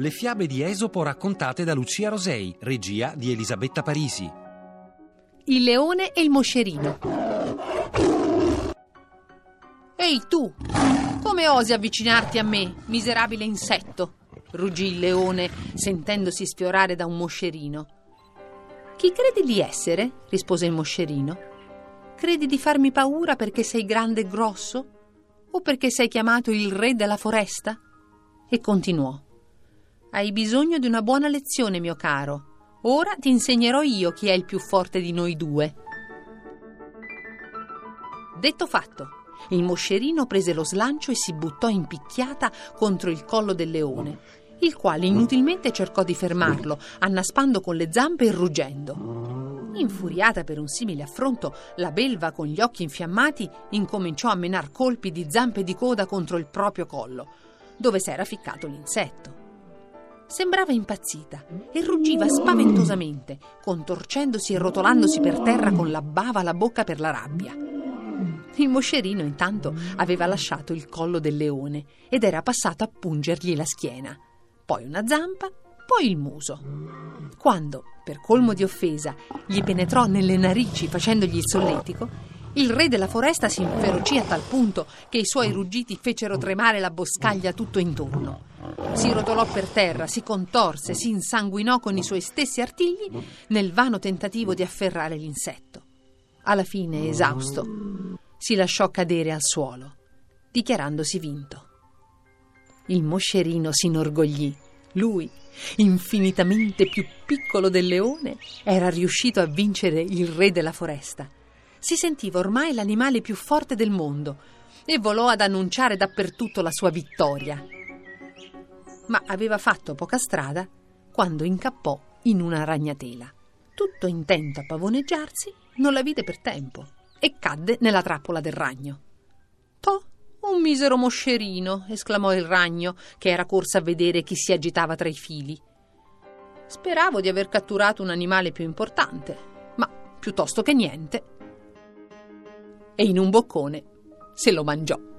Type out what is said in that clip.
Le fiabe di Esopo raccontate da Lucia Rosei, regia di Elisabetta Parisi. Il leone e il moscerino. Ehi tu! Come osi avvicinarti a me, miserabile insetto? ruggì il leone, sentendosi sfiorare da un moscerino. Chi credi di essere? rispose il moscerino. Credi di farmi paura perché sei grande e grosso? O perché sei chiamato il re della foresta? E continuò. Hai bisogno di una buona lezione, mio caro. Ora ti insegnerò io chi è il più forte di noi due. Detto fatto, il moscerino prese lo slancio e si buttò in picchiata contro il collo del leone, il quale inutilmente cercò di fermarlo, annaspando con le zampe e ruggendo. Infuriata per un simile affronto, la belva con gli occhi infiammati incominciò a menar colpi di zampe di coda contro il proprio collo, dove s'era ficcato l'insetto. Sembrava impazzita e ruggiva spaventosamente, contorcendosi e rotolandosi per terra con la bava alla bocca per la rabbia. Il moscerino intanto aveva lasciato il collo del leone ed era passato a pungergli la schiena, poi una zampa, poi il muso. Quando, per colmo di offesa, gli penetrò nelle narici facendogli il solletico, il re della foresta si inferocì a tal punto che i suoi ruggiti fecero tremare la boscaglia tutto intorno. Si rotolò per terra, si contorse, si insanguinò con i suoi stessi artigli nel vano tentativo di afferrare l'insetto. Alla fine, esausto, si lasciò cadere al suolo, dichiarandosi vinto. Il moscerino si inorgoglì. Lui, infinitamente più piccolo del leone, era riuscito a vincere il re della foresta. Si sentiva ormai l'animale più forte del mondo e volò ad annunciare dappertutto la sua vittoria ma aveva fatto poca strada quando incappò in una ragnatela. Tutto intento a pavoneggiarsi, non la vide per tempo e cadde nella trappola del ragno. Toh, un misero moscerino, esclamò il ragno, che era corso a vedere chi si agitava tra i fili. Speravo di aver catturato un animale più importante, ma piuttosto che niente. E in un boccone se lo mangiò.